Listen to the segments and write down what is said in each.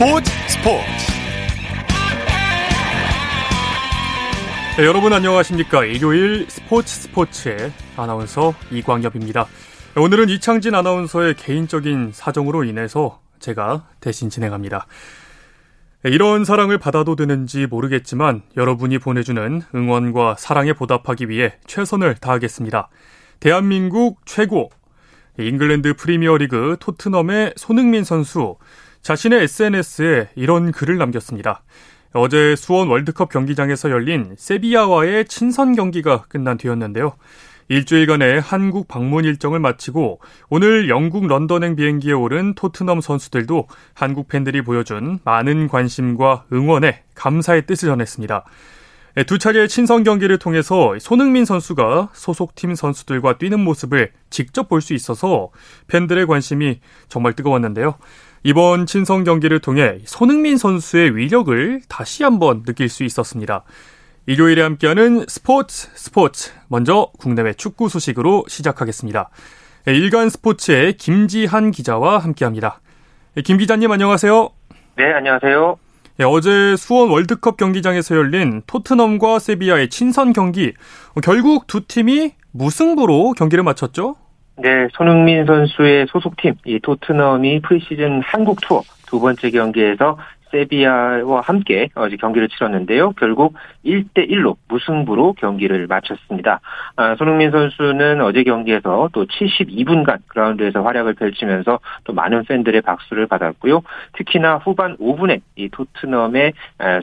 스포츠 스포츠. 네, 여러분 안녕하십니까? 일요일 스포츠 스포츠의 아나운서 이광엽입니다. 오늘은 이창진 아나운서의 개인적인 사정으로 인해서 제가 대신 진행합니다. 네, 이런 사랑을 받아도 되는지 모르겠지만 여러분이 보내주는 응원과 사랑에 보답하기 위해 최선을 다하겠습니다. 대한민국 최고. 잉글랜드 프리미어리그 토트넘의 손흥민 선수 자신의 SNS에 이런 글을 남겼습니다. 어제 수원 월드컵 경기장에서 열린 세비야와의 친선 경기가 끝난 뒤였는데요. 일주일간의 한국 방문 일정을 마치고 오늘 영국 런던행 비행기에 오른 토트넘 선수들도 한국 팬들이 보여준 많은 관심과 응원에 감사의 뜻을 전했습니다. 네, 두 차례의 친선 경기를 통해서 손흥민 선수가 소속팀 선수들과 뛰는 모습을 직접 볼 수 있어서 팬들의 관심이 정말 뜨거웠는데요. 이번 친선 경기를 통해 손흥민 선수의 위력을 다시 한번 느낄 수 있었습니다. 일요일에 함께하는 스포츠 스포츠 먼저 국내외 축구 소식으로 시작하겠습니다. 네, 일간 스포츠의 김지한 기자와 함께합니다. 네, 김 기자님 안녕하세요. 네, 안녕하세요. 네, 어제 수원 월드컵 경기장에서 열린 토트넘과 세비야의 친선 경기. 결국 두 팀이 무승부로 경기를 마쳤죠? 네, 손흥민 선수의 소속팀 이 토트넘이 프리시즌 한국 투어 두 번째 경기에서 세비야와 함께 어제 경기를 치렀는데요. 결국 1대 1로 무승부로 경기를 마쳤습니다. 아, 손흥민 선수는 어제 경기에서 또 72분간 그라운드에서 활약을 펼치면서 또 많은 팬들의 박수를 받았고요. 특히나 후반 5분에 이 토트넘의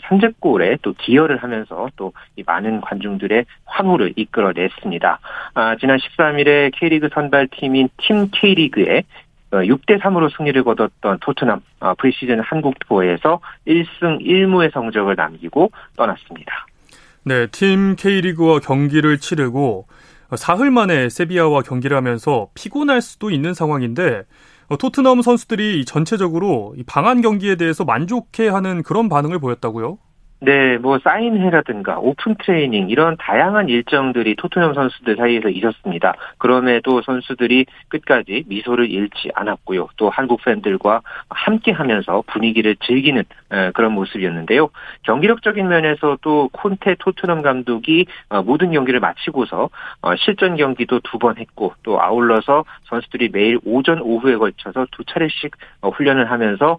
선제골에 또 기여를 하면서 또이 많은 관중들의 환호를 이끌어냈습니다. 아, 지난 13일에 K리그 선발팀인 팀 K리그에 6대 어, 3으로 승리를 거뒀던 토트넘 어, 프리시즌 한국 투어에서 1승 1무의 성적을 남기고 떠났습니다. 네, 팀 K리그와 경기를 치르고 사흘 만에 세비야와 경기를 하면서 피곤할 수도 있는 상황인데 어, 토트넘 선수들이 전체적으로 방한 경기에 대해서 만족해하는 그런 반응을 보였다고요? 네, 뭐 사인회라든가 오픈 트레이닝 이런 다양한 일정들이 토트넘 선수들 사이에서 있었습니다. 그럼에도 선수들이 끝까지 미소를 잃지 않았고요. 또 한국 팬들과 함께하면서 분위기를 즐기는 그런 모습이었는데요. 경기력적인 면에서 도 콘테 토트넘 감독이 어, 모든 경기를 마치고서 어, 실전 경기도 두 번 했고 또 아울러서 선수들이 매일 오전 오후에 걸쳐서 두 차례씩 어, 훈련을 하면서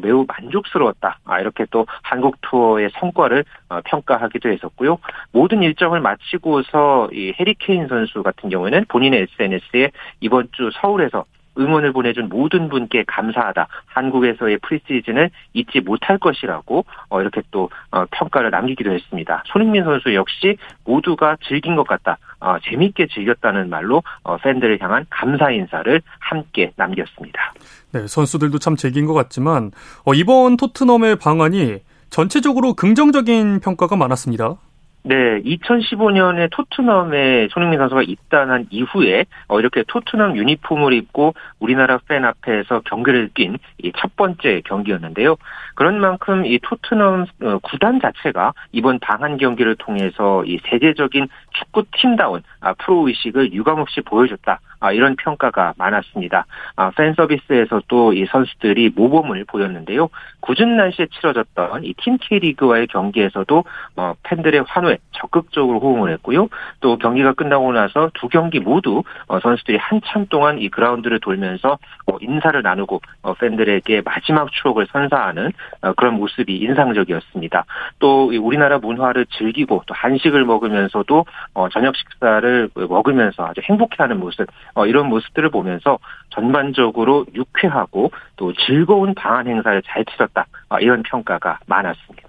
매우 만족스러웠다. 아, 이렇게 또 한국 투어의 성과를 어, 평가하기도 했었고요. 모든 일정을 마치고서 이 해리 케인 선수 같은 경우에는 본인의 SNS에 이번 주 서울에서 응원을 보내준 모든 분께 감사하다. 한국에서의 프리시즌을 잊지 못할 것이라고 어, 이렇게 또 어, 평가를 남기기도 했습니다. 손흥민 선수 역시 모두가 즐긴 것 같다. 재미있게 즐겼다는 말로 팬들을 향한 감사 인사를 함께 남겼습니다. 네, 선수들도 참 즐긴 것 같지만 이번 토트넘의 방안이 전체적으로 긍정적인 평가가 많았습니다. 네, 2015년에 토트넘에 손흥민 선수가 입단한 이후에 어, 이렇게 토트넘 유니폼을 입고 우리나라 팬 앞에서 경기를 뛴첫 번째 경기였는데요. 그런 만큼 이 토트넘 어, 구단 자체가 이번 방한 경기를 통해서 이 세계적인 축구 팀다운 아, 프로 의식을 유감없이 보여줬다. 아, 이런 평가가 많았습니다. 아, 팬 서비스에서도 이 선수들이 모범을 보였는데요. 굳은 날씨에 치러졌던 이 팀 K리그와의 경기에서도 어, 팬들의 환호에 적극적으로 호응을 했고요. 또 경기가 끝나고 나서 두 경기 모두 어, 선수들이 한참 동안 이 그라운드를 돌면서 어, 인사를 나누고 어, 팬들에게 마지막 추억을 선사하는 어, 그런 모습이 인상적이었습니다. 또 우리나라 문화를 즐기고 또 한식을 먹으면서도 어, 저녁 식사를 먹으면서 아주 행복해하는 모습 어, 이런 모습들을 보면서 전반적으로 유쾌하고 또 즐거운 방한 행사를 잘 치렀다 어, 이런 평가가 많았습니다.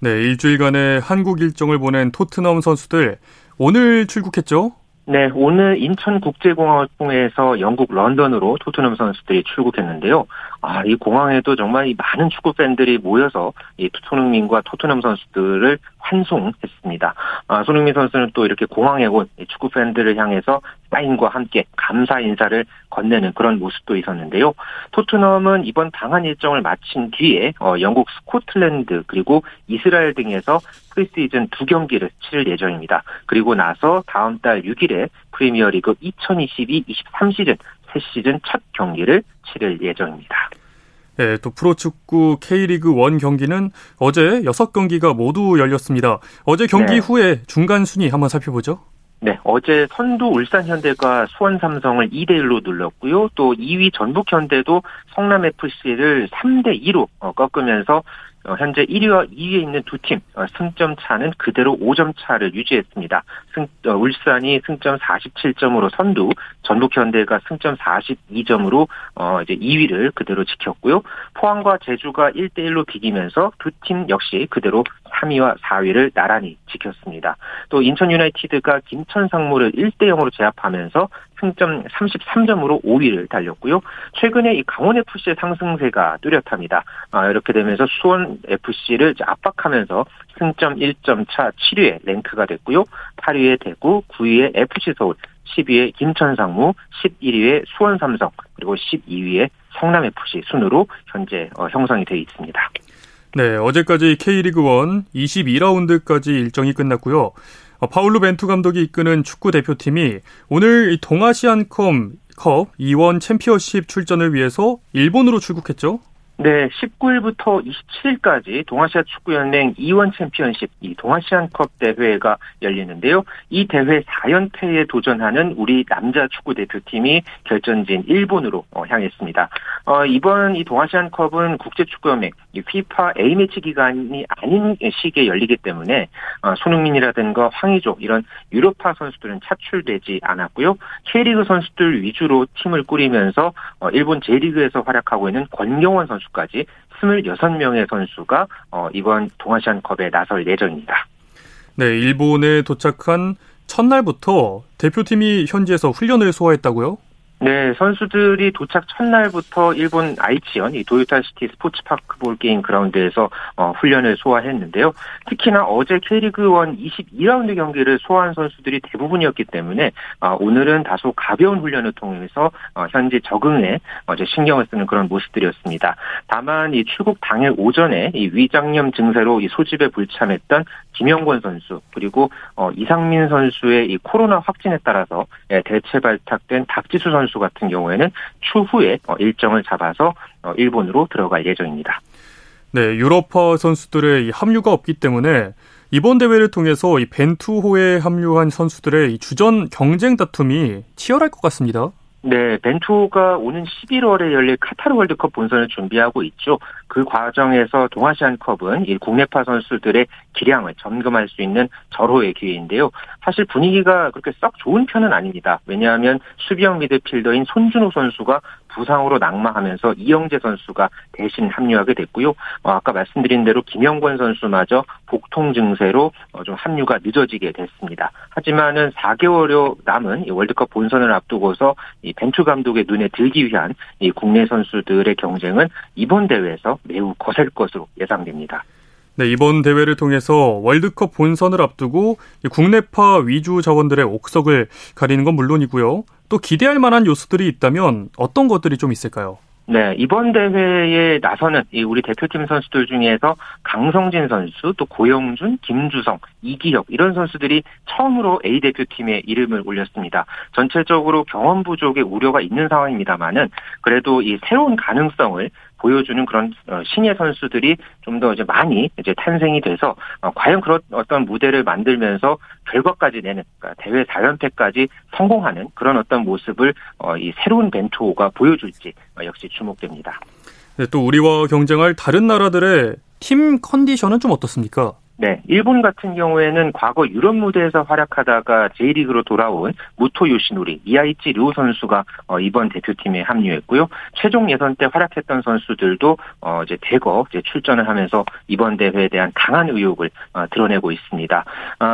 네, 일주일간의 한국 일정을 보낸 토트넘 선수들 오늘 출국했죠? 네, 오늘 인천국제공항을 통해서 영국 런던으로 토트넘 선수들이 출국했는데요. 아, 이 공항에도 정말 이 많은 축구 팬들이 모여서 이 손흥민과 토트넘 선수들을 환송했습니다. 아, 손흥민 선수는 또 이렇게 공항에 온 축구 팬들을 향해서 사인과 함께 감사 인사를 건네는 그런 모습도 있었는데요. 토트넘은 이번 방한 일정을 마친 뒤에 어, 영국 스코틀랜드 그리고 이스라엘 등에서 프리시즌 두 경기를 치를 예정입니다. 그리고 나서 다음 달 6일에 프리미어리그 2022-23 시즌 새 시즌 첫 경기를 치를 예정입니다. 네, 또 프로축구 K리그 1 경기는 어제 6경기가 모두 열렸습니다. 어제 경기 네. 후에 중간 순위 한번 살펴보죠. 네, 어제 선두 울산 현대가 수원 삼성을 2대 1로 눌렀고요. 또 2위 전북 현대도 성남FC를 3대 2로 어, 꺾으면서 어, 현재 1위와 2위에 있는 두팀 어, 승점 차는 그대로 5점 차를 유지했습니다. 승, 어, 울산이 승점 47점으로 선두, 전북현대가 승점 42점으로 어, 이제 2위를 그대로 지켰고요. 포항과 제주가 1대 1로 비기면서 두 팀 역시 그대로 3위와 4위를 나란히 지켰습니다. 또 인천 유나이티드가 김천 상무를 1대 0으로 제압하면서 승점 33점으로 5위를 달렸고요. 최근에 이 강원 FC의 상승세가 뚜렷합니다. 아, 이렇게 되면서 수원 FC를 압박하면서 승점 1점 차 7위에 랭크가 됐고요. 8위에 대구, 9위에 FC 서울, 10위에 김천 상무, 11위에 수원 삼성, 그리고 12위에 성남FC 순으로 현재 어, 형성이 되어 있습니다. 네, 어제까지 K리그 1 22라운드까지 일정이 끝났고요. 어, 파울루 벤투 감독이 이끄는 축구 대표팀이 오늘 동아시안컵 컵 이원 챔피언십 출전을 위해서 일본으로 출국했죠. 네, 19일부터 27일까지 동아시아 축구연맹 이원 챔피언십 이 동아시안컵 대회가 열리는데요. 이 대회 4연패에 도전하는 우리 남자 축구 대표팀이 결전진 일본으로 어, 향했습니다. 어, 이번 이 동아시안컵은 국제축구연맹 이 피파 A매치 기간이 아닌 시기에 열리기 때문에 어, 손흥민이라든가 황의조 이런 유로파 선수들은 차출되지 않았고요. K리그 선수들 위주로 팀을 꾸리면서 어, 일본 J리그에서 활약하고 있는 권경원 선수 선수까지 26명의 선수가 어, 이번 동아시안컵에 나설 예정입니다. 네, 일본에 도착한 첫날부터 대표팀이 현지에서 훈련을 소화했다고요? 네, 선수들이 도착 첫날부터 일본 아이치현 이 도요타시티 스포츠파크 볼게임 그라운드에서 어, 훈련을 소화했는데요. 특히나 어제 K리그 1 22라운드 경기를 소화한 선수들이 대부분이었기 때문에 어, 오늘은 다소 가벼운 훈련을 통해서 어, 현재 적응에 어제 신경을 쓰는 그런 모습들이었습니다. 다만 이 출국 당일 오전에 이 위장염 증세로 이 소집에 불참했던 김영권 선수 그리고 어, 이상민 선수의 이 코로나 확진에 따라서 예, 대체 발탁된 박지수 선수 선수 같은 경우에는 추후에 어, 일정을 잡아서 어, 일본으로 들어갈 예정입니다. 네, 유럽파 선수들의 합류가 없기 때문에 이번 대회를 통해서 이 벤투호에 합류한 선수들의 주전 경쟁 다툼이 치열할 것 같습니다. 네, 벤투가 오는 11월에 열릴 카타르 월드컵 본선을 준비하고 있죠. 그 과정에서 동아시안컵은 이 국내파 선수들의 기량을 점검할 수 있는 절호의 기회인데요. 사실 분위기가 그렇게 썩 좋은 편은 아닙니다. 왜냐하면 수비형 미드필더인 손준호 선수가 부상으로 낙마하면서 이영재 선수가 대신 합류하게 됐고요. 어, 아까 말씀드린 대로 김영권 선수마저 복통 증세로 어, 좀 합류가 늦어지게 됐습니다. 하지만은 4개월여 남은 월드컵 본선을 앞두고서 이 벤투 감독의 눈에 들기 위한 이 국내 선수들의 경쟁은 이번 대회에서 매우 거셀 것으로 예상됩니다. 네, 이번 대회를 통해서 월드컵 본선을 앞두고 국내파 위주 자원들의 옥석을 가리는 건 물론이고요. 또 기대할 만한 요소들이 있다면 어떤 것들이 좀 있을까요? 네, 이번 대회에 나서는 우리 대표팀 선수들 중에서 강성진 선수, 또 고영준, 김주성, 이기혁 이런 선수들이 처음으로 A 대표팀에 이름을 올렸습니다. 전체적으로 경험 부족의 우려가 있는 상황입니다만은 그래도 이 새로운 가능성을 보여주는 그런 어, 신예 선수들이 좀 더 이제 많이 이제 탄생이 돼서 어, 과연 그런 어떤 무대를 만들면서 결과까지 내는 그러니까 대회 4연패까지 성공하는 그런 어떤 모습을 어, 이 새로운 벤투호가 보여줄지 역시 주목됩니다. 네, 또 우리와 경쟁할 다른 나라들의 팀 컨디션은 좀 어떻습니까? 네, 일본 같은 경우에는 과거 유럽 무대에서 활약하다가 J리그로 돌아온 무토 요시노리, 이아이치 류 선수가 어, 이번 대표팀에 합류했고요. 최종 예선 때 활약했던 선수들도 어, 이제 대거 이제 출전을 하면서 이번 대회에 대한 강한 의욕을 어, 드러내고 있습니다.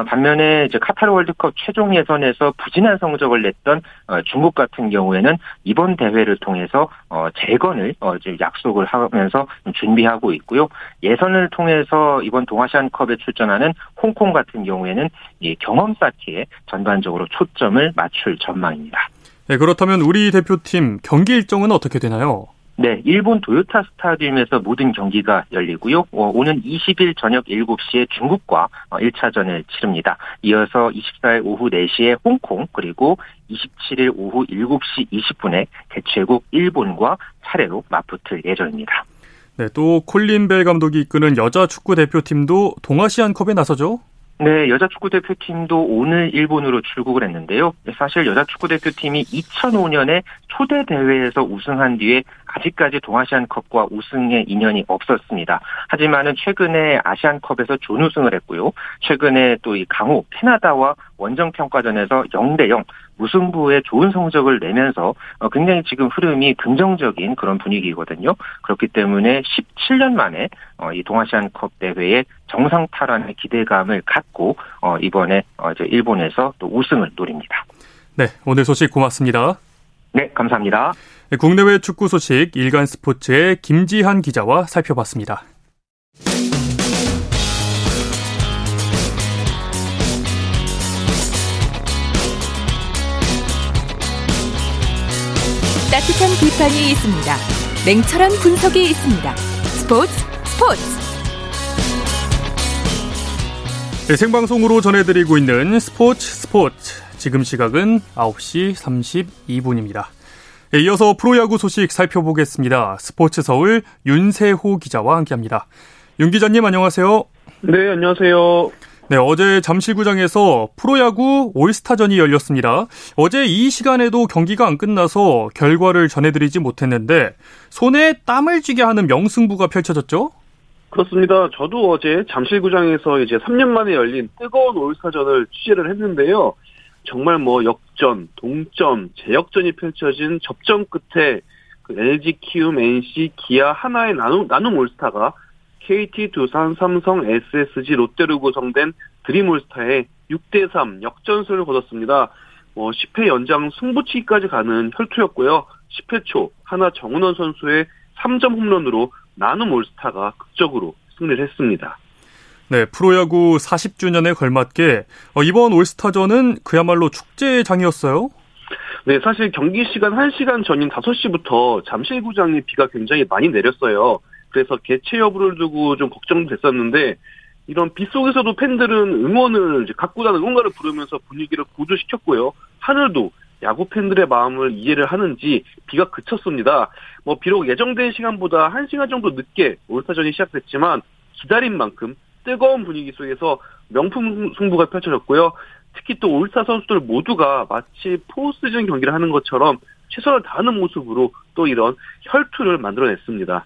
반면에 이제 카타르 월드컵 최종 예선에서 부진한 성적을 냈던 중국 같은 경우에는 이번 대회를 통해서 재건을 약속을 하면서 준비하고 있고요. 예선을 통해서 이번 동아시안컵에 월드컵에 출전하는 홍콩 같은 경우에는 이 경험 쌓기에 전반적으로 초점을 맞출 전망입니다. 네, 그렇다면 우리 대표팀 경기 일정은 어떻게 되나요? 네, 일본 도요타 스타디움에서 모든 경기가 열리고요. 어, 오는 20일 저녁 7시에 중국과 1차전을 어, 치릅니다. 이어서 24일 오후 4시에 홍콩 그리고 27일 오후 7시 20분에 개최국 일본과 차례로 맞붙을 예정입니다. 네, 또 콜린 벨 감독이 이끄는 여자 축구 대표팀도 동아시안컵에 나서죠. 네, 여자 축구 대표팀도 오늘 일본으로 출국을 했는데요. 사실 여자 축구 대표팀이 2005년에 초대 대회에서 우승한 뒤에 아직까지 동아시안컵과 우승의 인연이 없었습니다. 하지만은 최근에 아시안컵에서 준우승을 했고요. 최근에 또 이 강호 캐나다와 원정 평가전에서 0대 0 무승부의 좋은 성적을 내면서 어, 굉장히 지금 흐름이 긍정적인 그런 분위기거든요. 그렇기 때문에 17년 만에 어, 이 동아시안컵 대회에 정상 탈환의 기대감을 갖고 어, 이번에 이제 일본에서 또 우승을 노립니다. 네, 오늘 소식 고맙습니다. 네, 감사합니다. 네, 국내외 축구 소식 일간 스포츠의 김지한 기자와 살펴봤습니다. 따뜻한 비판이 있습니다. 냉철한 분석이 있습니다. 스포츠 스포츠. 네, 생방송으로 전해드리고 있는 스포츠 스포츠. 지금 시각은 9시 32분입니다. 네, 이어서 프로야구 소식 살펴보겠습니다. 스포츠 서울 윤세호 기자와 함께합니다. 윤 기자님 안녕하세요. 네, 안녕하세요. 네, 어제 잠실구장에서 프로야구 올스타전이 열렸습니다. 어제 이 시간에도 경기가 안 끝나서 결과를 전해드리지 못했는데 손에 땀을 쥐게 하는 명승부가 펼쳐졌죠? 그렇습니다. 저도 어제 잠실구장에서 이제 3년 만에 열린 뜨거운 올스타전을 취재를 했는데요. 정말 뭐 역전, 동점, 재역전이 펼쳐진 접전 끝에 그 LG, 키움, NC, 기아 하나의 나눔, 나눔 올스타가 KT, 두산, 삼성, SSG, 롯데로 구성된 드림올스타의 6대3 역전승을 거뒀습니다. 뭐 10회 연장 승부치기까지 가는 혈투였고요. 10회 초 하나 정은원 선수의 3점 홈런으로 나눔 올스타가 극적으로 승리를 했습니다. 네, 프로야구 40주년에 걸맞게 어, 이번 올스타전은 그야말로 축제장이었어요. 네, 사실 경기 시간 1시간 전인 5시부터 잠실구장에 비가 굉장히 많이 내렸어요. 그래서 개최 여부를 두고 좀 걱정됐었는데 이런 비 속에서도 팬들은 응원을 가꾸다는 응원가를 부르면서 분위기를 고조시켰고요. 하늘도 야구 팬들의 마음을 이해를 하는지 비가 그쳤습니다. 뭐 비록 예정된 시간보다 1시간 정도 늦게 올스타전이 시작됐지만 기다린 만큼 뜨거운 분위기 속에서 명품 승부가 펼쳐졌고요. 특히 또 올스타 선수들 모두가 마치 포스즌 경기를 하는 것처럼 최선을 다하는 모습으로 또 이런 혈투를 만들어냈습니다.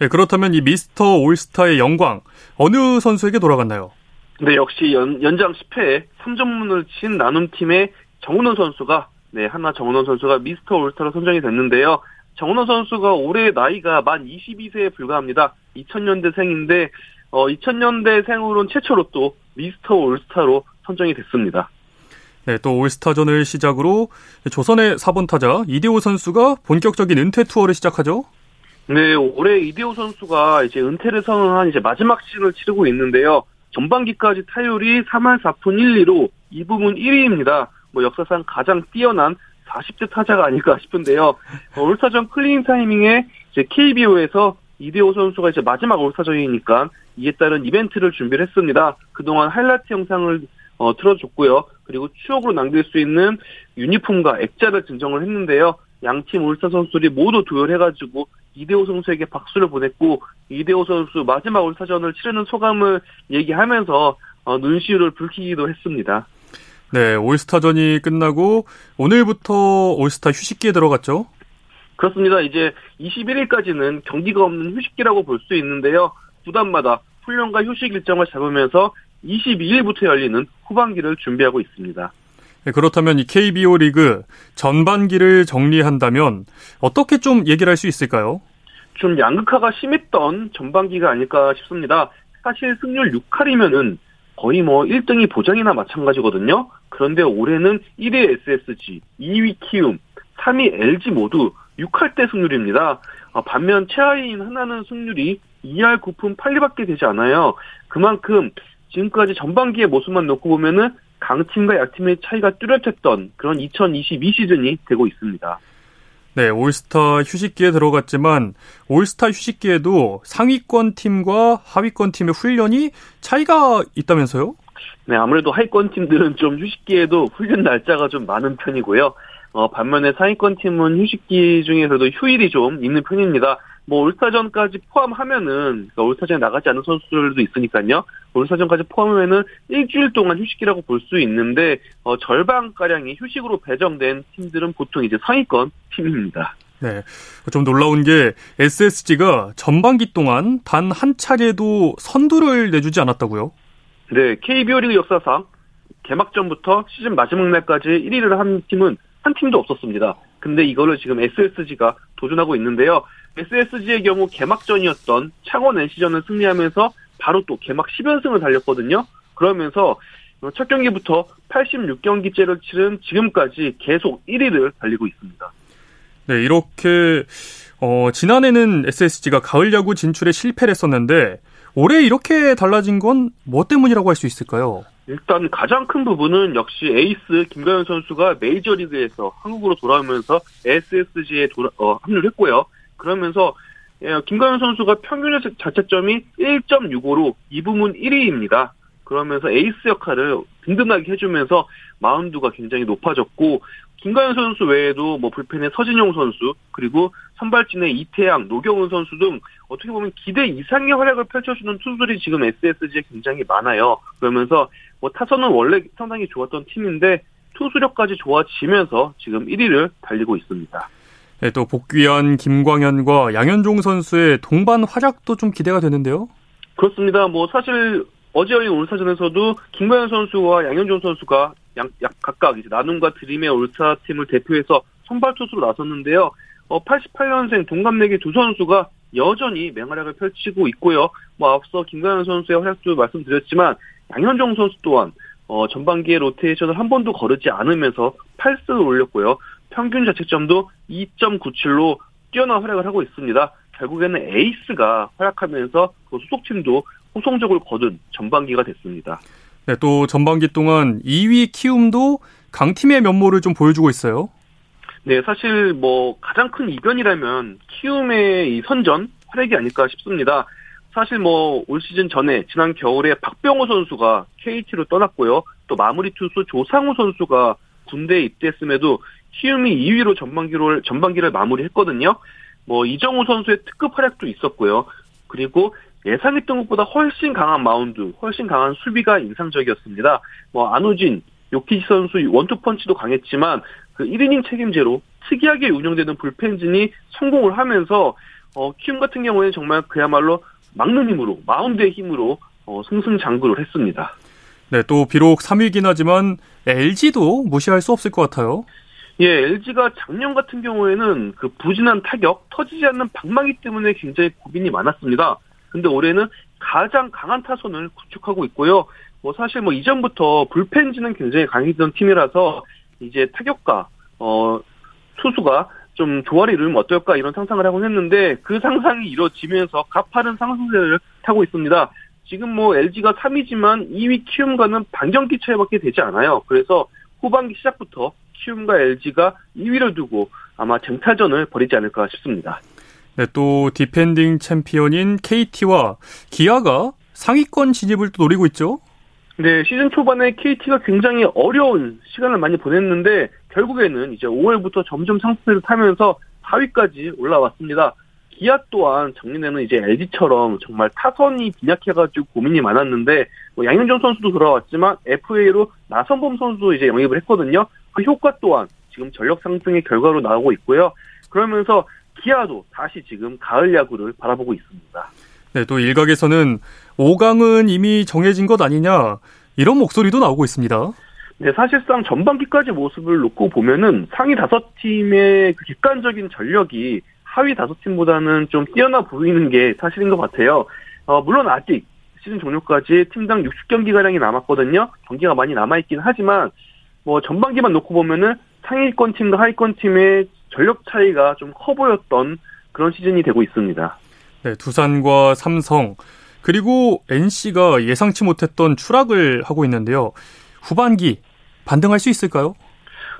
네, 그렇다면 이 미스터 올스타의 영광 어느 선수에게 돌아갔나요? 네, 역시 연, 연장 10회에 3점문을 친 나눔팀의 정은원 선수가 네, 하나 정은원 선수가 미스터 올스타로 선정이 됐는데요. 정은원 선수가 올해 나이가 만 22세에 불과합니다. 2000년대생인데 어, 2000년대생으로는 최초로 또 미스터 올스타로 선정이 됐습니다. 네, 또 올스타전을 시작으로 조선의 4번 타자 이대호 선수가 본격적인 은퇴 투어를 시작하죠. 네, 올해 이대호 선수가 이제 은퇴를 선언한 이제 마지막 시즌을 치르고 있는데요. 전반기까지 타율이 3할 4푼 1리로 이 부분 1위입니다. 뭐 역사상 가장 뛰어난 40대 타자가 아닐까 싶은데요. 어, 올스타전 클리닝 타임에 이제 KBO에서 이대호 선수가 이제 마지막 올스타전이니까 이에 따른 이벤트를 준비를 했습니다. 그동안 하이라이트 영상을 어, 틀어줬고요. 그리고 추억으로 남길 수 있는 유니폼과 액자를 증정을 했는데요. 양팀 올스타 선수들이 모두 도열해가지고 이대호 선수에게 박수를 보냈고 이대호 선수 마지막 올스타전을 치르는 소감을 얘기하면서 어, 눈시울을 붉히기도 했습니다. 네, 올스타전이 끝나고 오늘부터 올스타 휴식기에 들어갔죠? 그렇습니다. 이제 21일까지는 경기가 없는 휴식기라고 볼 수 있는데요. 구단마다 훈련과 휴식 일정을 잡으면서 22일부터 열리는 후반기를 준비하고 있습니다. 네, 그렇다면 이 KBO 리그 전반기를 정리한다면 어떻게 좀 얘기를 할 수 있을까요? 좀 양극화가 심했던 전반기가 아닐까 싶습니다. 사실 승률 6할이면은 거의 뭐 1등이 보장이나 마찬가지거든요. 그런데 올해는 1위 SSG, 2위 키움, 3위 LG 모두 6할 대 승률입니다. 아, 반면 최하위인 하나는 승률이 2할 9푼 8리밖에 되지 않아요. 그만큼 지금까지 전반기의 모습만 놓고 보면은 강팀과 약팀의 차이가 뚜렷했던 그런 2022 시즌이 되고 있습니다. 네, 올스타 휴식기에 들어갔지만 올스타 휴식기에도 상위권 팀과 하위권 팀의 훈련이 차이가 있다면서요? 네, 아무래도 하위권 팀들은 좀 휴식기에도 훈련 날짜가 좀 많은 편이고요. 어, 반면에 상위권 팀은 휴식기 중에서도 휴일이 좀 있는 편입니다. 뭐 올스타전까지 포함하면은 그러니까 올스타전에 나가지 않은 선수들도 있으니까요. 올스타전까지 포함하면은 일주일 동안 휴식이라고 볼 수 있는데 어, 절반 가량이 휴식으로 배정된 팀들은 보통 이제 상위권 팀입니다. 네. 좀 놀라운 게 SSG가 전반기 동안 단 한 차례도 선두를 내주지 않았다고요? 네, KBO 리그 역사상 개막전부터 시즌 마지막 날까지 1위를 한 팀은 한 팀도 없었습니다. 근데 이거를 지금 SSG가 도전하고 있는데요. SSG의 경우 개막전이었던 창원 NC전을 승리하면서 바로 또 개막 10연승을 달렸거든요. 그러면서 첫 경기부터 86경기째를 치른 지금까지 계속 1위를 달리고 있습니다. 네, 이렇게 어, 지난해는 SSG가 가을 야구 진출에 실패를 했었는데 올해 이렇게 달라진 건 뭐 때문이라고 할 수 있을까요? 일단 가장 큰 부분은 역시 에이스 김가현 선수가 메이저리그에서 한국으로 돌아오면서 SSG에 돌아, 어, 합류를 했고요. 그러면서 예, 김가현 선수가 평균 자책점이 1.65로 이 부문 1위입니다. 그러면서 에이스 역할을 든든하게 해주면서 마운드가 굉장히 높아졌고 김가현 선수 외에도 뭐 불펜의 서진용 선수 그리고 선발진의 이태양, 노경훈 선수 등 어떻게 보면 기대 이상의 활약을 펼쳐주는 투수들이 지금 SSG에 굉장히 많아요. 그러면서 뭐 타선은 원래 상당히 좋았던 팀인데 투수력까지 좋아지면서 지금 1위를 달리고 있습니다. 네, 또 복귀한 김광현과 양현종 선수의 동반 활약도 좀 기대가 되는데요. 그렇습니다. 뭐 사실 어제 열린 올스타전에서도 김광현 선수와 양현종 선수가 양, 약, 각각 이제 나눔과 드림의 올스타 팀을 대표해서 선발 투수로 나섰는데요. 어, 88년생 동갑내기 두 선수가 여전히 맹활약을 펼치고 있고요. 뭐 앞서 김광현 선수의 활약도 말씀드렸지만 양현종 선수 또한 어, 전반기에 로테이션을 한 번도 거르지 않으면서 8승을 올렸고요. 평균 자책점도 2.97로 뛰어난 활약을 하고 있습니다. 결국에는 에이스가 활약하면서 그 소속팀도 호성적을 거둔 전반기가 됐습니다. 네, 또 전반기 동안 2위 키움도 강팀의 면모를 좀 보여주고 있어요. 네, 사실 뭐 가장 큰 이변이라면 키움의 이 선전 활약이 아닐까 싶습니다. 사실 뭐 올 시즌 전에 지난 겨울에 박병호 선수가 KT로 떠났고요. 또 마무리 투수 조상우 선수가 군대에 입대했음에도 키움이 2위로 전반기를 전반기를 마무리했거든요. 뭐 이정후 선수의 특급 활약도 있었고요. 그리고 예상했던 것보다 훨씬 강한 마운드, 훨씬 강한 수비가 인상적이었습니다. 뭐 안우진, 요키시 선수 원투펀치도 강했지만 그 1이닝 책임제로 특이하게 운영되는 불펜진이 성공을 하면서 어, 키움 같은 경우에는 정말 그야말로 막는 힘으로 마운드의 힘으로 어, 승승장구를 했습니다. 네, 또 비록 3위긴 하지만 LG도 무시할 수 없을 것 같아요. 예, LG가 작년 같은 경우에는 그 부진한 타격, 터지지 않는 방망이 때문에 굉장히 고민이 많았습니다. 근데 올해는 가장 강한 타선을 구축하고 있고요. 뭐 사실 뭐 이전부터 불펜지는 굉장히 강했던 팀이라서 이제 타격과 어 투수가 좀 조화를 이루면 어떨까 이런 상상을 하곤 했는데 그 상상이 이루어지면서 가파른 상승세를 타고 있습니다. 지금 뭐 LG가 3위지만 2위 키움과는 반경기 차이밖에 되지 않아요. 그래서 후반기 시작부터 키움과 LG가 2위를 두고 아마 쟁탈전을 벌이지 않을까 싶습니다. 네, 또 디펜딩 챔피언인 KT와 기아가 상위권 진입을 또 노리고 있죠. 네, 시즌 초반에 KT가 굉장히 어려운 시간을 많이 보냈는데 결국에는 이제 5월부터 점점 상승세를 타면서 4위까지 올라왔습니다. 기아 또한 작년에는 이제 LG처럼 정말 타선이 빈약해가지고 고민이 많았는데 뭐 양현종 선수도 돌아왔지만 FA로 나선범 선수도 이제 영입을 했거든요. 그 효과 또한 지금 전력 상승의 결과로 나오고 있고요. 그러면서 기아도 다시 지금 가을 야구를 바라보고 있습니다. 네, 또 일각에서는 5강은 이미 정해진 것 아니냐 이런 목소리도 나오고 있습니다. 네, 사실상 전반기까지 모습을 놓고 보면은 상위 다섯 팀의 그 객관적인 전력이 하위 다섯 팀보다는 좀 뛰어나 보이는 게 사실인 것 같아요. 어, 물론 아직 시즌 종료까지 팀당 60경기 가량이 남았거든요. 경기가 많이 남아 있긴 하지만 뭐 전반기만 놓고 보면은 상위권 팀과 하위권 팀의 전력 차이가 좀 커 보였던 그런 시즌이 되고 있습니다. 네, 두산과 삼성 그리고 NC가 예상치 못했던 추락을 하고 있는데요. 후반기 반등할 수 있을까요?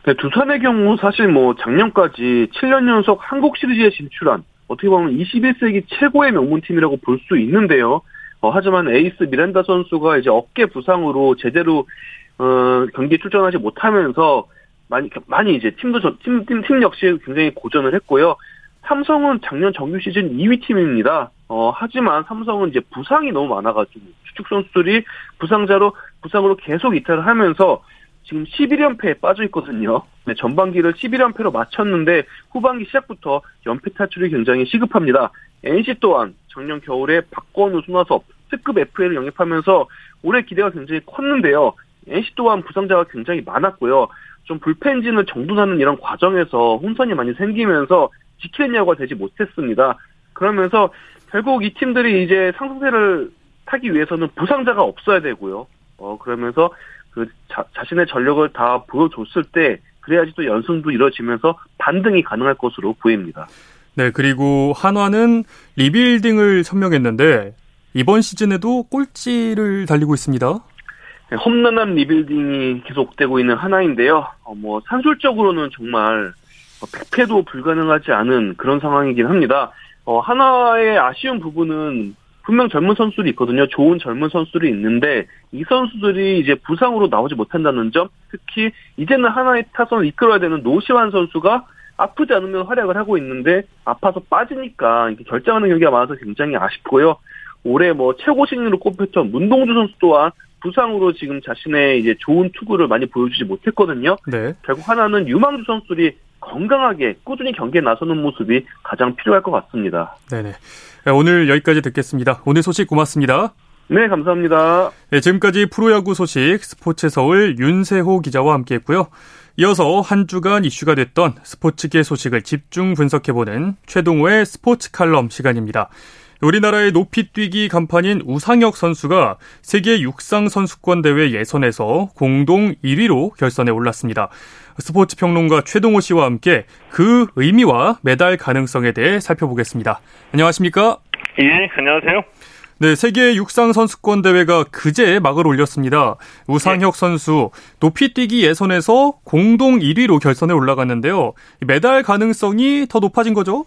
네, 두산의 경우 사실 뭐 작년까지 7년 연속 한국 시리즈에 진출한 어떻게 보면 21세기 최고의 명문팀이라고 볼 수 있는데요. 어, 하지만 에이스 미란다 선수가 이제 어깨 부상으로 제대로 어, 경기에 출전하지 못하면서 많이 많이 이제 팀도 팀, 팀, 팀 역시 굉장히 고전을 했고요. 삼성은 작년 정규 시즌 2위 팀입니다. 어, 하지만 삼성은 이제 부상이 너무 많아가지고 주축 선수들이 부상자로 부상으로 계속 이탈을 하면서 지금 11연패에 빠져 있거든요. 네, 전반기를 11연패로 마쳤는데 후반기 시작부터 연패 탈출이 굉장히 시급합니다. NC 또한 작년 겨울에 박건우, 손아섭, 특급 FA를 영입하면서 올해 기대가 굉장히 컸는데요. NC 또한 부상자가 굉장히 많았고요. 좀 불펜진을 정돈하는 이런 과정에서 혼선이 많이 생기면서 지키는 야구가 되지 못했습니다. 그러면서 결국 이 팀들이 이제 상승세를 타기 위해서는 부상자가 없어야 되고요. 어, 그러면서 그 자, 자신의 전력을 다 보여줬을 때 그래야지 또 연승도 이뤄지면서 반등이 가능할 것으로 보입니다. 네, 그리고 한화는 리빌딩을 선언했는데 이번 시즌에도 꼴찌를 달리고 있습니다. 네, 험난한 리빌딩이 계속되고 있는 한화인데요. 어, 뭐 산술적으로는 정말 100패도 불가능하지 않은 그런 상황이긴 합니다. 어, 하나의 아쉬운 부분은 분명 젊은 선수들이 있거든요. 좋은 젊은 선수들이 있는데 이 선수들이 이제 부상으로 나오지 못한다는 점, 특히 이제는 하나의 타선을 이끌어야 되는 노시환 선수가 아프지 않으면 활약을 하고 있는데 아파서 빠지니까 결정하는 경기가 많아서 굉장히 아쉽고요. 올해 뭐 최고 신인으로 꼽혔던 문동주 선수 또한 부상으로 지금 자신의 이제 좋은 투구를 많이 보여주지 못했거든요. 네. 결국 하나는 유망주 선수들이 건강하게 꾸준히 경기에 나서는 모습이 가장 필요할 것 같습니다. 네네. 네, 오늘 여기까지 듣겠습니다. 오늘 소식 고맙습니다. 네, 감사합니다. 네, 지금까지 프로야구 소식 스포츠 서울 윤세호 기자와 함께 했고요. 이어서 한 주간 이슈가 됐던 스포츠계 소식을 집중 분석해보는 최동호의 스포츠 칼럼 시간입니다. 우리나라의 높이뛰기 간판인 우상혁 선수가 세계 육상 선수권 대회 예선에서 공동 1위로 결선에 올랐습니다. 스포츠 평론가 최동호 씨와 함께 그 의미와 메달 가능성에 대해 살펴보겠습니다. 안녕하십니까? 예, 안녕하세요. 네, 세계 육상 선수권 대회가 그제 막을 올렸습니다. 우상혁 네. 선수 높이뛰기 예선에서 공동 1위로 결선에 올라갔는데요. 메달 가능성이 더 높아진 거죠?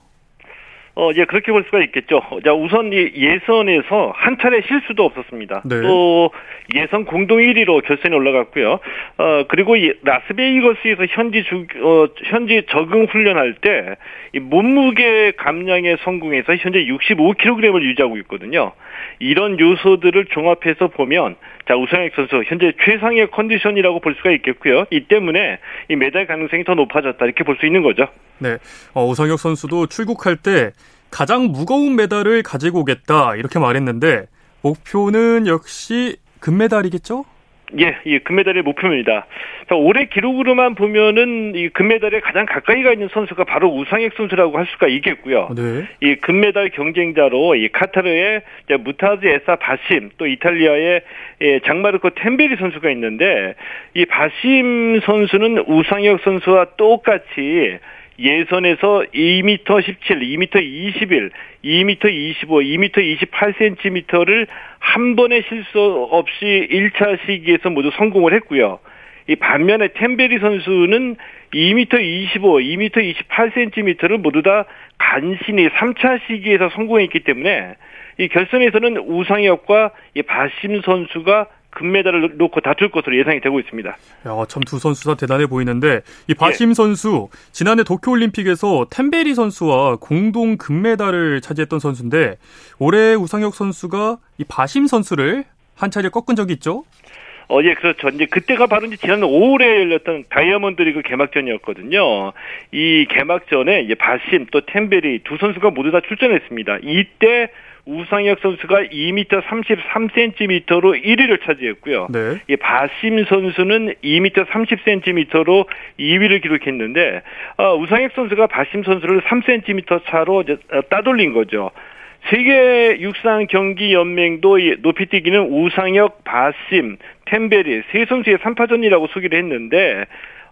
어, 예, 그렇게 볼 수가 있겠죠. 자, 우선 이 예선에서 한 차례 실수도 없었습니다. 네. 또 예선 공동 1위로 결선에 올라갔고요. 어, 그리고 이 라스베이거스에서 현지 주, 어, 현지 적응 훈련할 때 이 몸무게 감량에 성공해서 현재 65kg을 유지하고 있거든요. 이런 요소들을 종합해서 보면 자 우상혁 선수 현재 최상의 컨디션이라고 볼 수가 있겠고요. 이 때문에 이 메달 가능성이 더 높아졌다 이렇게 볼 수 있는 거죠. 네, 어, 우상혁 선수도 출국할 때 가장 무거운 메달을 가지고 오겠다 이렇게 말했는데 목표는 역시 금메달이겠죠? 예, 이 금메달의 목표입니다. 자, 올해 기록으로만 보면은 이 금메달에 가장 가까이가 있는 선수가 바로 우상혁 선수라고 할 수가 있겠고요. 네. 이 금메달 경쟁자로 이 카타르의 무타즈 에사 바심 또 이탈리아의 예, 장마르코 템베리 선수가 있는데 이 바심 선수는 우상혁 선수와 똑같이 예선에서 2m 17, 2m 21, 2m 25, 2m 28cm를 한 번의 실수 없이 1차 시기에서 모두 성공을 했고요. 이 반면에 템베리 선수는 2m 25, 2m 28cm를 모두 다 간신히 3차 시기에서 성공했기 때문에 이 결선에서는 우상혁과 이 바심 선수가 금메달을 놓고 다툴 것으로 예상이 되고 있습니다. 야, 참 두 선수 다 대단해 보이는데 이 바심 예. 선수 지난해 도쿄 올림픽에서 템베리 선수와 공동 금메달을 차지했던 선수인데 올해 우상혁 선수가 이 바심 선수를 한 차례 꺾은 적이 있죠? 어, 예, 그렇죠. 이제 그때가 바로 이제 지난 5월에 열렸던 다이아몬드 리그 개막전이었거든요. 이 개막전에 이제 바심 또 템베리 두 선수가 모두 다 출전했습니다. 이때 우상혁 선수가 2m 33cm로 1위를 차지했고요. 네. 이 바심 선수는 2m 30cm로 2위를 기록했는데 어, 우상혁 선수가 바심 선수를 3cm 차로 어, 따돌린 거죠. 세계 육상 경기 연맹도 높이뛰기는 우상혁, 바심, 템베리 세 선수의 3파전이라고 소개를 했는데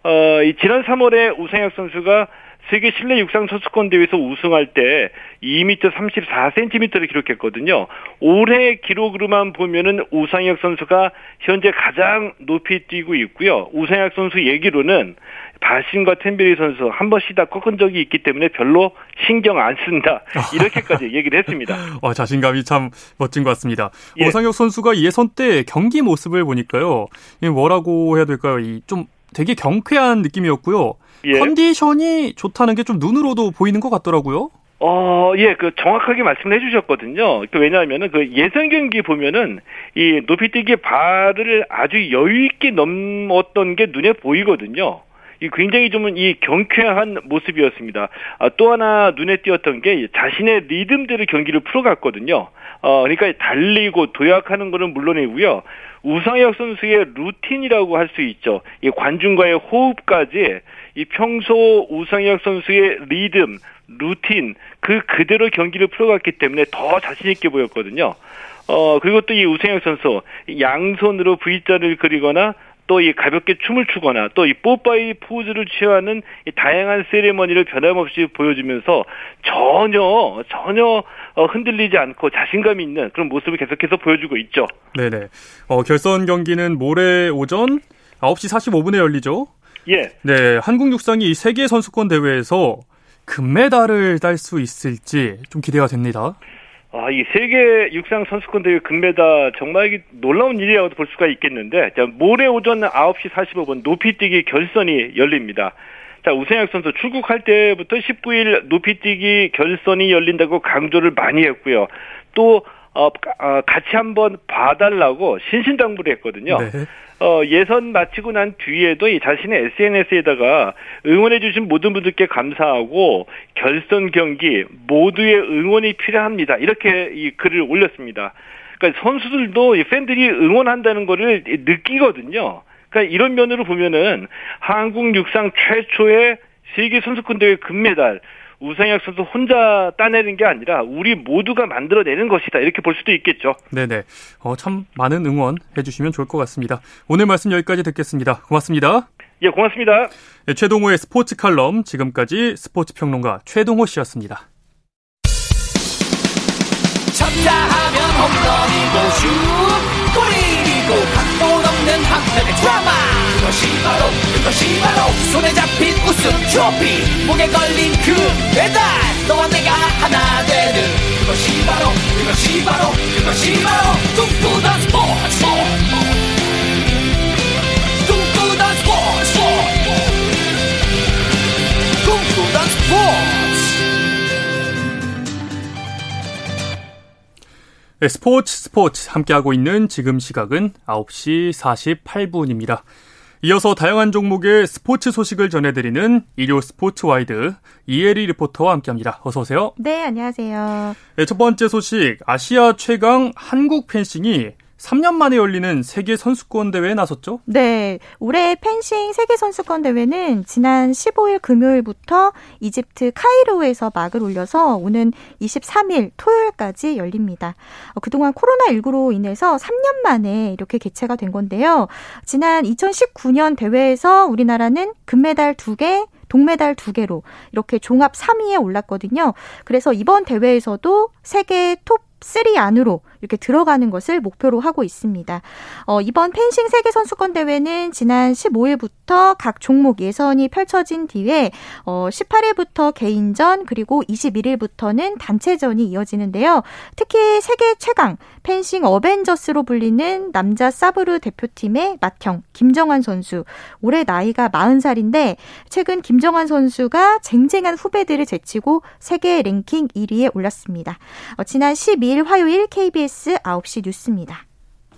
어, 이 지난 3월에 우상혁 선수가 세계 실내 육상 선수권 대회에서 우승할 때 2m 34cm를 기록했거든요. 올해 기록으로만 보면은 우상혁 선수가 현재 가장 높이 뛰고 있고요. 우상혁 선수 얘기로는 바신과 템베리 선수 한 번씩 다 꺾은 적이 있기 때문에 별로 신경 안 쓴다. 이렇게까지 얘기를 했습니다. 와, 자신감이 참 멋진 것 같습니다. 예. 우상혁 선수가 예선 때 경기 모습을 보니까요. 뭐라고 해야 될까요? 이 좀 되게 경쾌한 느낌이었고요. 예. 컨디션이 좋다는 게 좀 눈으로도 보이는 것 같더라고요. 어, 예, 그 정확하게 말씀을 해주셨거든요. 그 왜냐하면은 그 예선 경기 보면은 이 높이뛰기 발을 아주 여유 있게 넘었던 게 눈에 보이거든요. 이 굉장히 좀 이 경쾌한 모습이었습니다. 아, 또 하나 눈에 띄었던 게 자신의 리듬대로 경기를 풀어갔거든요. 어, 그러니까 달리고 도약하는 거는 물론이고요. 우상혁 선수의 루틴이라고 할 수 있죠. 이 관중과의 호흡까지 이 평소 우상혁 선수의 리듬, 루틴 그 그대로 경기를 풀어갔기 때문에 더 자신 있게 보였거든요. 어 그리고 또 이 우상혁 선수 양손으로 V자를 그리거나 또이 가볍게 춤을 추거나 또 이 뽀빠이 포즈를 취하는 이 다양한 세레머니를 변함없이 보여주면서 전혀 전혀 어, 흔들리지 않고 자신감 있는 그런 모습을 계속해서 보여주고 있죠. 네네. 어, 결선 경기는 모레 오전 9시 45분에 열리죠. 예. 네, 한국 육상이 세계 선수권 대회에서 금메달을 딸 수 있을지 좀 기대가 됩니다. 아, 이 세계 육상 선수권 대회 금메달 정말 놀라운 일이라고 볼 수가 있겠는데, 자, 모레 오전 9시 45분 높이뛰기 결선이 열립니다. 자, 우승혁 선수 출국할 때부터 19일 높이뛰기 결선이 열린다고 강조를 많이 했고요. 또 어, 어, 같이 한번 봐달라고 신신당부를 했거든요. 네. 어, 예선 마치고 난 뒤에도 이 자신의 SNS에다가 응원해주신 모든 분들께 감사하고 결선 경기 모두의 응원이 필요합니다. 이렇게 이 글을 올렸습니다. 그러니까 선수들도 이 팬들이 응원한다는 거를 느끼거든요. 그러니까 이런 면으로 보면은 한국 육상 최초의 세계 선수권 대회 금메달 우상혁 선수 혼자 따내는 게 아니라 우리 모두가 만들어내는 것이다 이렇게 볼 수도 있겠죠. 네네. 어, 참 많은 응원 해주시면 좋을 것 같습니다. 오늘 말씀 여기까지 듣겠습니다. 고맙습니다. 예, 고맙습니다. 네, 최동호의 스포츠 칼럼 지금까지 스포츠 평론가 최동호 씨였습니다. 쳤다 하면 홈런이고 슛 골이고 각본 없는 한편의 드라마 그것이 바로 그것이 바로. 손에 잡힌 우승 트로피 목에 걸린 그 배달. 너와 내가 하나 되는 그것이 바로 그것이 바로 그것이 바로. 꿈꾸던 스포츠 스포츠 네, 스포츠 스포츠 함께하고 있는 지금 시각은 9시 48분입니다. 이어서 다양한 종목의 스포츠 소식을 전해드리는 일요 스포츠 와이드 이혜리 리포터와 함께합니다. 어서 오세요. 네, 안녕하세요. 네, 첫 번째 소식 아시아 최강 한국 펜싱이 3년 만에 열리는 세계 선수권 대회에 나섰죠? 네. 올해 펜싱 세계 선수권 대회는 지난 15일 금요일부터 이집트 카이로에서 막을 올려서 오는 23일 토요일까지 열립니다. 어, 그동안 코로나19로 인해서 3년 만에 이렇게 개최가 된 건데요. 지난 2019년 대회에서 우리나라는 금메달 2개, 동메달 2개로 이렇게 종합 3위에 올랐거든요. 그래서 이번 대회에서도 세계 톱3 안으로 이렇게 들어가는 것을 목표로 하고 있습니다. 어, 이번 펜싱 세계 선수권 대회는 지난 15일부터 각 종목 예선이 펼쳐진 뒤에 어, 18일부터 개인전 그리고 21일부터는 단체전이 이어지는데요. 특히 세계 최강 펜싱 어벤져스로 불리는 남자 사브르 대표팀의 맏형 김정환 선수 올해 나이가 40살인데 최근 김정환 선수가 쟁쟁한 후배들을 제치고 세계 랭킹 1위에 올랐습니다. 어, 지난 12일 화요일 KBS KBS 9시 뉴스입니다.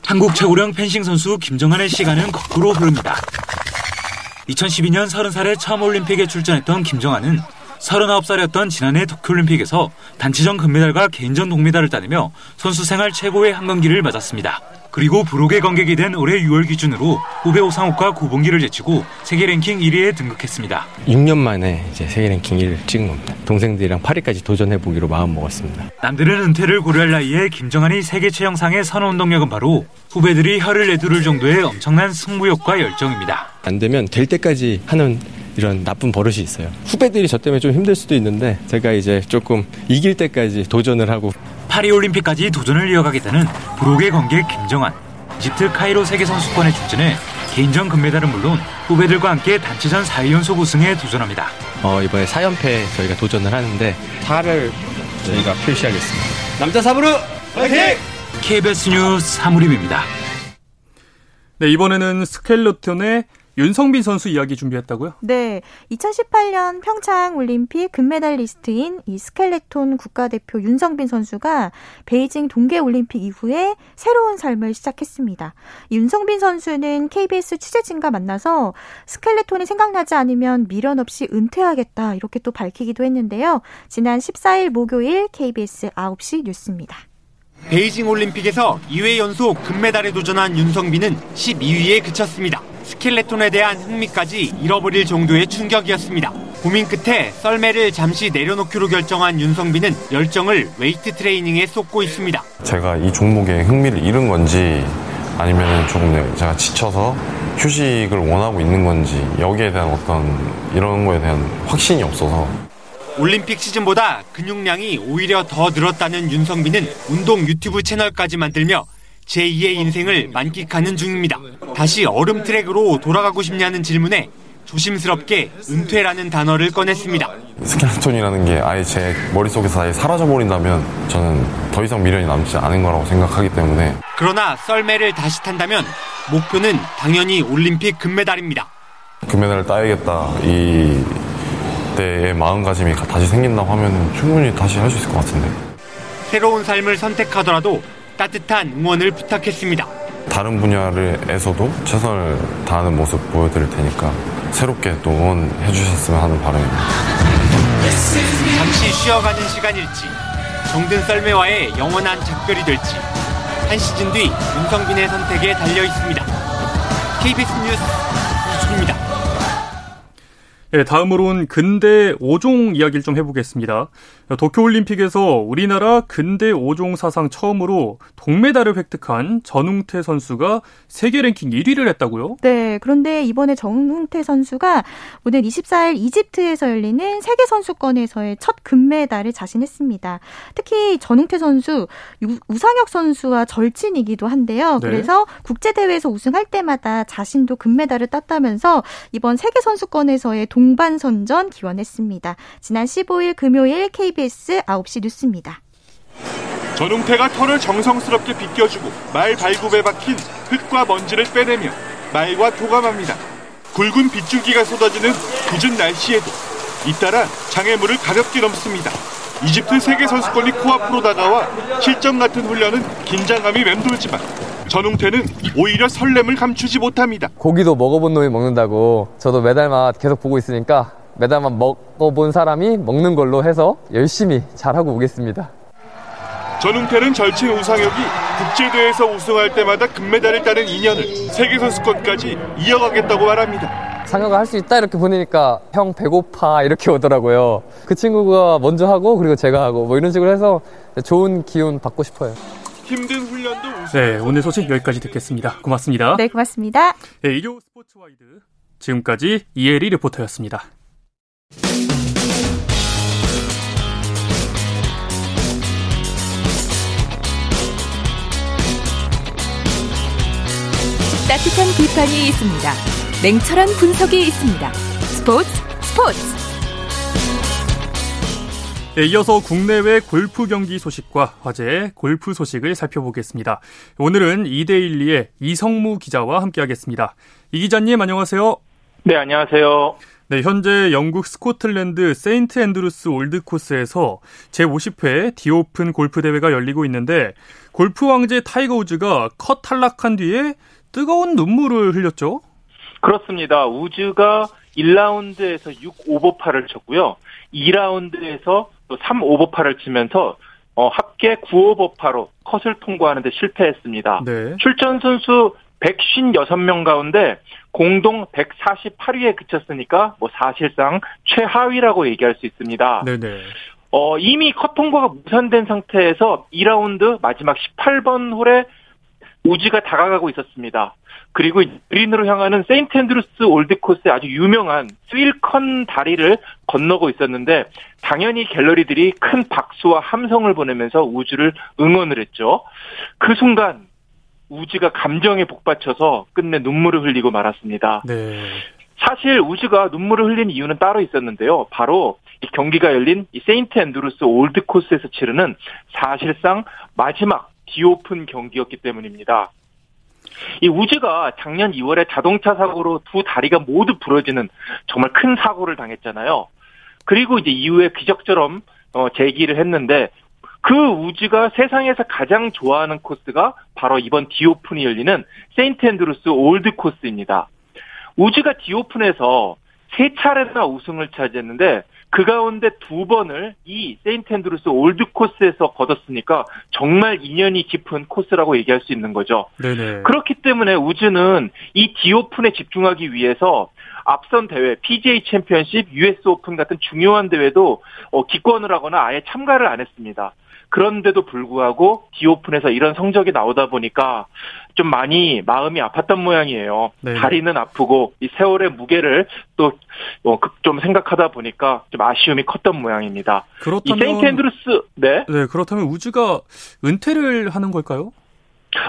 한국 최고령 펜싱 선수 김정환의 시간은 거꾸로 흐릅니다. 2012년 30살에 처음 올림픽에 출전했던 김정환은 39살이었던 지난해 도쿄올림픽에서 단체전 금메달과 개인전 동메달을 따내며 선수 생활 최고의 한 경기를 맞았습니다. 그리고 브록의 관객이 된 올해 6월 기준으로 후배 오상욱과 고봉기를 제치고 세계 랭킹 1위에 등극했습니다. 6년 만에 이제 세계 랭킹 1위를 찍은 겁니다. 동생들이랑 파리까지 도전해 보기로 마음 먹었습니다. 남들은 은퇴를 고려할 나이에 김정한이 세계 최영상의 선호 운동력은 바로 후배들이 혀를 내두를 정도의 엄청난 승부욕과 열정입니다. 안 되면 될 때까지 하는 이런 나쁜 버릇이 있어요. 후배들이 저 때문에 좀 힘들 수도 있는데 제가 이제 조금 이길 때까지 도전을 하고 파리올림픽까지 도전을 이어가겠다는 브록의 관객 김정환. 이집트 카이로 세계선수권에 출전해 개인전 금메달은 물론 후배들과 함께 단체전 4위 연속 우승에 도전합니다. 어, 이번에 4연패 저희가 도전을 하는데 4를 저희가 표시하겠습니다. 남자 사브르 화이팅! KBS 뉴스 사무림입니다. 네, 이번에는 스켈레톤의 윤성빈 선수 이야기 준비했다고요? 네. 2018년 평창 올림픽 금메달리스트인 이 스켈레톤 국가대표 윤성빈 선수가 베이징 동계 올림픽 이후에 새로운 삶을 시작했습니다. 윤성빈 선수는 KBS 취재진과 만나서 스켈레톤이 생각나지 않으면 미련 없이 은퇴하겠다 이렇게 또 밝히기도 했는데요. 지난 14일 목요일 KBS 9시 뉴스입니다. 베이징 올림픽에서 2회 연속 금메달에 도전한 윤성빈은 12위에 그쳤습니다. 스켈레톤에 대한 흥미까지 잃어버릴 정도의 충격이었습니다. 고민 끝에 썰매를 잠시 내려놓기로 결정한 윤성빈은 열정을 웨이트 트레이닝에 쏟고 있습니다. 제가 이 종목에 흥미를 잃은 건지 아니면 조금 제가 지쳐서 휴식을 원하고 있는 건지 여기에 대한 어떤 이런 거에 대한 확신이 없어서 올림픽 시즌보다 근육량이 오히려 더 늘었다는 윤성빈은 운동 유튜브 채널까지 만들며 제2의 인생을 만끽하는 중입니다. 다시 얼음 트랙으로 돌아가고 싶냐는 질문에 조심스럽게 은퇴라는 단어를 꺼냈습니다. 스켈레톤이라는 게 아예 제 머릿속에서 아예 사라져버린다면 저는 더 이상 미련이 남지 않은 거라고 생각하기 때문에 그러나 썰매를 다시 탄다면 목표는 당연히 올림픽 금메달입니다. 금메달을 따야겠다 이 때의 마음가짐이 다시 생긴다고 하면 충분히 다시 할 수 있을 것 같은데 새로운 삶을 선택하더라도 따뜻한 응원을 부탁했습니다. 다른 분야에서도 최선을 다하는 모습 보여드릴 테니까 새롭게 또 응원해 주셨으면 하는 바람입니다. 잠시 쉬어가는 시간일지 정든 썰매와의 영원한 작별이 될지 한 시즌 뒤 윤성빈의 선택에 달려 있습니다. KBS 뉴스 이준입니다. 네, 다음으론 근대 5종 이야기를 좀 해보겠습니다. 도쿄올림픽에서 우리나라 근대 5종 사상 처음으로 동메달을 획득한 전웅태 선수가 세계 랭킹 1위를 했다고요? 네, 그런데 이번에 전웅태 선수가 오늘 24일 이집트에서 열리는 세계 선수권에서의 첫 금메달을 자신했습니다. 특히 전웅태 선수, 우상혁 선수와 절친이기도 한데요. 네. 그래서 국제 대회에서 우승할 때마다 자신도 금메달을 땄다면서 이번 세계 선수권에서의 동 동반선전 기원했습니다. 지난 15일 금요일 KBS 9시 뉴스입니다. 전웅태가 털을 정성스럽게 빗겨주고 말 발굽에 박힌 흙과 먼지를 빼내며 말과 교감합니다. 굵은 빗줄기가 쏟아지는 궂은 날씨에도 잇따라 장애물을 가볍게 넘습니다. 이집트 세계선수권이 코앞으로 다가와 실전 같은 훈련은 긴장감이 맴돌지만 전웅태는 오히려 설렘을 감추지 못합니다. 고기도 먹어본 놈이 먹는다고 저도 메달만 계속 보고 있으니까 메달만 먹어본 사람이 먹는 걸로 해서 열심히 잘하고 오겠습니다. 전웅태는 절친 우상혁이 국제대회에서 우승할 때마다 금메달을 따는 인연을 세계선수권까지 이어가겠다고 말합니다. 상혁아 할 수 있다 이렇게 보내니까 형 배고파 이렇게 오더라고요. 그 친구가 먼저 하고 그리고 제가 하고 뭐 이런 식으로 해서 좋은 기운 받고 싶어요. 힘든 훈련도 네, 오늘 소식 여기까지 듣겠습니다. 고맙습니다. 네, 고맙습니다. 네, 일요 스포츠와이드 지금까지 이혜리 리포터였습니다. 따뜻한 비판이 있습니다. 냉철한 분석이 있습니다. 스포츠 스포츠 네, 이어서 국내외 골프 경기 소식과 화제의 골프 소식을 살펴보겠습니다. 오늘은 이데일리의 이석무 기자와 함께하겠습니다. 이 기자님 안녕하세요. 네, 안녕하세요. 네, 현재 영국 스코틀랜드 세인트 앤드루스 올드 코스에서 제50회 디오픈 골프 대회가 열리고 있는데 골프 황제 타이거 우즈가 컷 탈락한 뒤에 뜨거운 눈물을 흘렸죠? 그렇습니다. 우즈가 1라운드에서 6 오버파를 쳤고요. 2라운드에서 또3 오버파를 치면서 어, 합계 9 오버파로 컷을 통과하는데 실패했습니다. 네. 출전 선수 156명 가운데 공동 148위에 그쳤으니까 뭐 사실상 최하위라고 얘기할 수 있습니다. 네네. 어, 이미 컷 통과가 무산된 상태에서 2라운드 마지막 18번 홀에 우지가 다가가고 있었습니다. 그리고 그린으로 향하는 세인트 앤드루스 올드코스의 아주 유명한 스윌컨 다리를 건너고 있었는데 당연히 갤러리들이 큰 박수와 함성을 보내면서 우즈를 응원을 했죠. 그 순간 우즈가 감정에 복받쳐서 끝내 눈물을 흘리고 말았습니다. 네. 사실 우즈가 눈물을 흘린 이유는 따로 있었는데요. 바로 이 경기가 열린 이 세인트 앤드루스 올드 코스에서 치르는 사실상 마지막 디오픈 경기였기 때문입니다. 이 우즈가 작년 2월에 자동차 사고로 두 다리가 모두 부러지는 정말 큰 사고를 당했잖아요. 그리고 이제 이후에 기적처럼 어, 재기를 했는데 그 우즈가 세상에서 가장 좋아하는 코스가 바로 이번 디오픈이 열리는 세인트 앤드루스 올드 코스입니다. 우즈가 디오픈에서 세 차례나 우승을 차지했는데 그 가운데 두 번을 이 세인트 앤드루스 올드 코스에서 거뒀으니까 정말 인연이 깊은 코스라고 얘기할 수 있는 거죠. 네네. 그렇기 때문에 우즈는 이 디오픈에 집중하기 위해서 앞선 대회, PGA 챔피언십, US 오픈 같은 중요한 대회도 어, 기권을 하거나 아예 참가를 안 했습니다. 그런데도 불구하고 디오픈에서 이런 성적이 나오다 보니까 좀 많이 마음이 아팠던 모양이에요. 네. 다리는 아프고 이 세월의 무게를 또 좀 생각하다 보니까 좀 아쉬움이 컸던 모양입니다. 이 그렇다면 세인트 앤드루스 네. 네, 그렇다면 우즈가 은퇴를 하는 걸까요?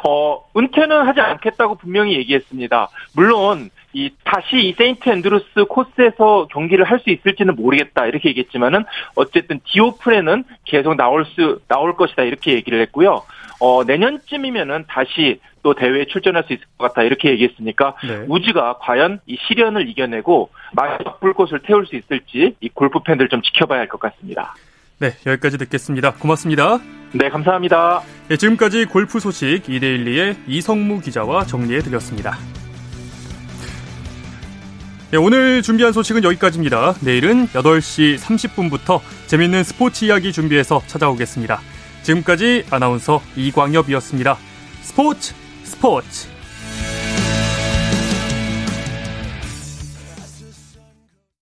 어, 은퇴는 하지 않겠다고 분명히 얘기했습니다. 물론, 이, 다시 이 세인트 앤드루스 코스에서 경기를 할 수 있을지는 모르겠다, 이렇게 얘기했지만은, 어쨌든 디오픈에는 계속 나올 수, 나올 것이다, 이렇게 얘기를 했고요. 어, 내년쯤이면은 다시 또 대회에 출전할 수 있을 것 같다, 이렇게 얘기했으니까, 네. 우즈가 과연 이 시련을 이겨내고, 마지막 불꽃을 태울 수 있을지, 이 골프 팬들 좀 지켜봐야 할 것 같습니다. 네, 여기까지 듣겠습니다. 고맙습니다. 네, 감사합니다. 네, 지금까지 골프 소식 이데일리의 이성무 기자와 정리해 드렸습니다. 네, 오늘 준비한 소식은 여기까지입니다. 내일은 8시 30분부터 재밌는 스포츠 이야기 준비해서 찾아오겠습니다. 지금까지 아나운서 이광엽이었습니다. 스포츠 스포츠